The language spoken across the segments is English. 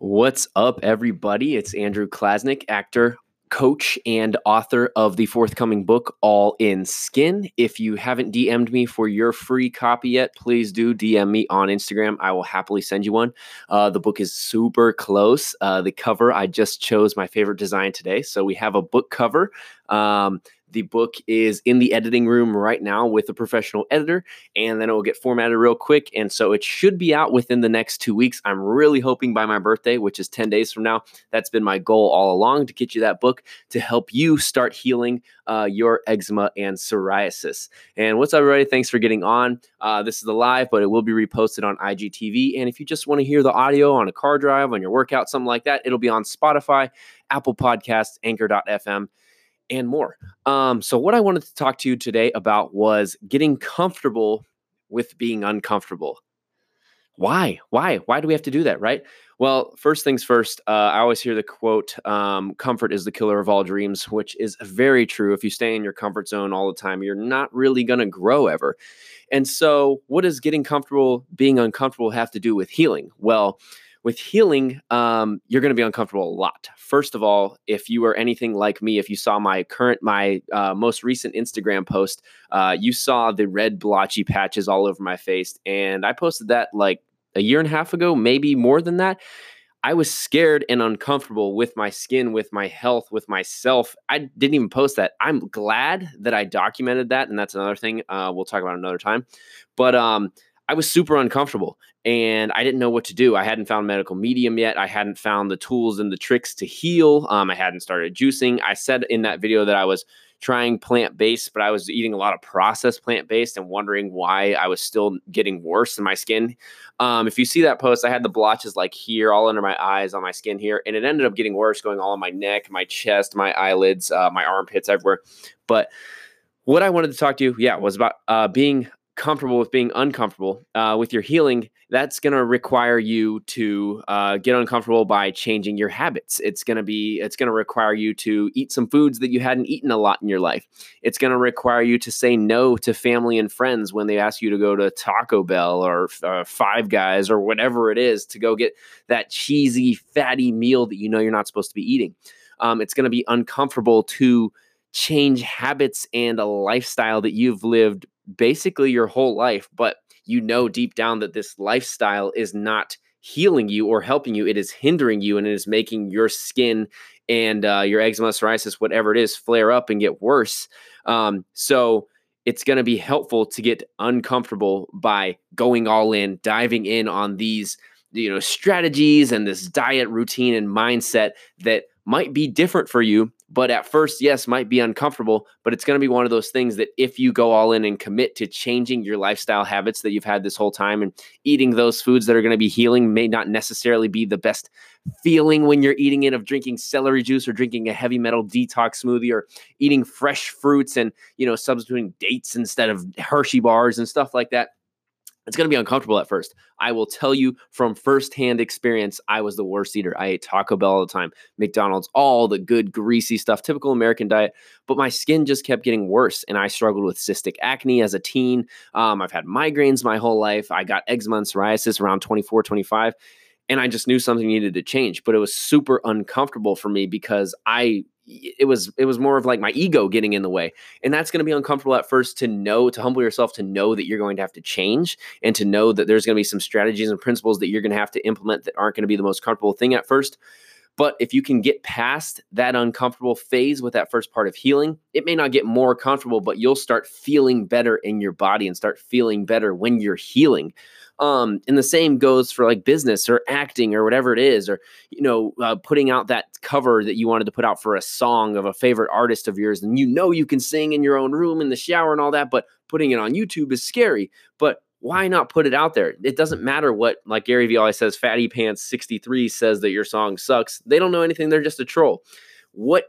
What's up, everybody? It's Andrew Klasnick, actor, coach, and author of the forthcoming book, All in Skin. If you haven't DM'd me for your free copy yet, please do DM me on Instagram. I will happily send you one. Uh, the book is super close. Uh, the cover, I just chose my favorite design today. So we have a book cover. Um, the book is in the editing room right now with a professional editor, and then it will get formatted real quick. And so it should be out within the next two weeks. I'm really hoping by my birthday, which is 10 days from now. That's been my goal all along to get you that book to help you start healing uh, your eczema and psoriasis. And what's up, everybody? Thanks for getting on. Uh, this is the live, but it will be reposted on IGTV. And if you just want to hear the audio on a car drive, on your workout, something like that, it'll be on Spotify, Apple Podcasts, Anchor.fm and more. Um, so, what I wanted to talk to you today about was getting comfortable with being uncomfortable. Why? Why? Why do we have to do that? Right? Well, first things first, uh, I always hear the quote, um, comfort is the killer of all dreams, which is very true. If you stay in your comfort zone all the time, you're not really going to grow ever. And so, what does getting comfortable, being uncomfortable have to do with healing? Well, with healing, um, you're going to be uncomfortable a lot. First of all, if you are anything like me, if you saw my current, my uh, most recent Instagram post, uh, you saw the red blotchy patches all over my face. And I posted that like a year and a half ago, maybe more than that. I was scared and uncomfortable with my skin, with my health, with myself. I didn't even post that. I'm glad that I documented that. And that's another thing uh, we'll talk about another time. But um, I was super uncomfortable and I didn't know what to do. I hadn't found medical medium yet. I hadn't found the tools and the tricks to heal. Um, I hadn't started juicing. I said in that video that I was trying plant based, but I was eating a lot of processed plant based and wondering why I was still getting worse in my skin. Um, if you see that post, I had the blotches like here, all under my eyes, on my skin here, and it ended up getting worse, going all on my neck, my chest, my eyelids, uh, my armpits, everywhere. But what I wanted to talk to you, yeah, was about uh, being comfortable with being uncomfortable uh, with your healing that's going to require you to uh, get uncomfortable by changing your habits. It's going to be it's going to require you to eat some foods that you hadn't eaten a lot in your life. It's going to require you to say no to family and friends when they ask you to go to taco bell or uh, five guys or whatever it is to go get that cheesy fatty meal that you know you're not supposed to be eating. Um, it's going to be uncomfortable to change habits and a lifestyle that you've lived basically your whole life, but you know deep down that this lifestyle is not healing you or helping you. It is hindering you and it is making your skin and uh, your eczema, psoriasis, whatever it is, flare up and get worse. Um, so it's going to be helpful to get uncomfortable by going all in, diving in on these you know strategies and this diet routine and mindset that might be different for you but at first yes might be uncomfortable but it's going to be one of those things that if you go all in and commit to changing your lifestyle habits that you've had this whole time and eating those foods that are going to be healing may not necessarily be the best feeling when you're eating it of drinking celery juice or drinking a heavy metal detox smoothie or eating fresh fruits and you know substituting dates instead of hershey bars and stuff like that it's going to be uncomfortable at first. I will tell you from firsthand experience, I was the worst eater. I ate Taco Bell all the time, McDonald's, all the good greasy stuff, typical American diet. But my skin just kept getting worse, and I struggled with cystic acne as a teen. Um, I've had migraines my whole life. I got eczema and psoriasis around 24, 25 and I just knew something needed to change. But it was super uncomfortable for me because I it was it was more of like my ego getting in the way and that's going to be uncomfortable at first to know to humble yourself to know that you're going to have to change and to know that there's going to be some strategies and principles that you're going to have to implement that aren't going to be the most comfortable thing at first but if you can get past that uncomfortable phase with that first part of healing, it may not get more comfortable, but you'll start feeling better in your body and start feeling better when you're healing. Um, and the same goes for like business or acting or whatever it is, or you know, uh, putting out that cover that you wanted to put out for a song of a favorite artist of yours, and you know you can sing in your own room in the shower and all that, but putting it on YouTube is scary. But why not put it out there? It doesn't matter what, like Gary Vee always says, Fatty Pants 63 says that your song sucks. They don't know anything. They're just a troll. What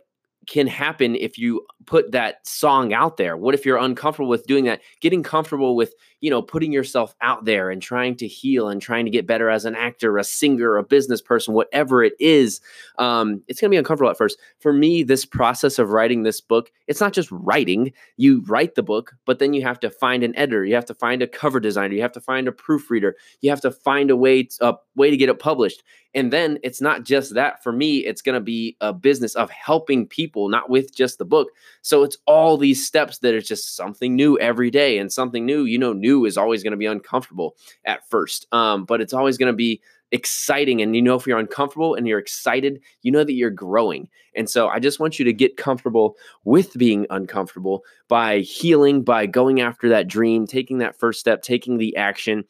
can happen if you put that song out there? What if you're uncomfortable with doing that? Getting comfortable with you know, putting yourself out there and trying to heal and trying to get better as an actor, a singer, a business person, whatever it is, um, it's going to be uncomfortable at first. For me, this process of writing this book, it's not just writing. You write the book, but then you have to find an editor, you have to find a cover designer, you have to find a proofreader, you have to find a way to, a way to get it published. And then it's not just that. For me, it's going to be a business of helping people, not with just the book. So it's all these steps that are just something new every day and something new. You know, new is always going to be uncomfortable at first, um, but it's always going to be exciting. And you know, if you're uncomfortable and you're excited, you know that you're growing. And so I just want you to get comfortable with being uncomfortable by healing, by going after that dream, taking that first step, taking the action.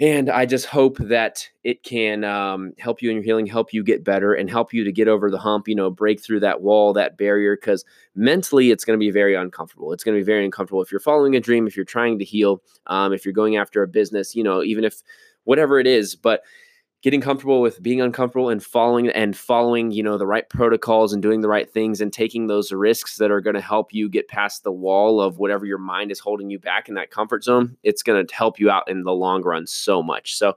And I just hope that it can um, help you in your healing, help you get better, and help you to get over the hump, you know, break through that wall, that barrier. Because mentally, it's going to be very uncomfortable. It's going to be very uncomfortable if you're following a dream, if you're trying to heal, um, if you're going after a business, you know, even if whatever it is. But getting comfortable with being uncomfortable and following and following you know the right protocols and doing the right things and taking those risks that are going to help you get past the wall of whatever your mind is holding you back in that comfort zone it's going to help you out in the long run so much so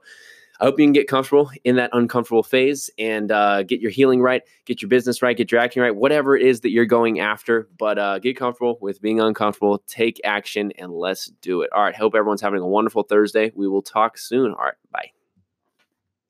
I hope you can get comfortable in that uncomfortable phase and uh, get your healing right, get your business right, get your acting right, whatever it is that you're going after. But uh, get comfortable with being uncomfortable, take action, and let's do it. All right. Hope everyone's having a wonderful Thursday. We will talk soon. All right. Bye.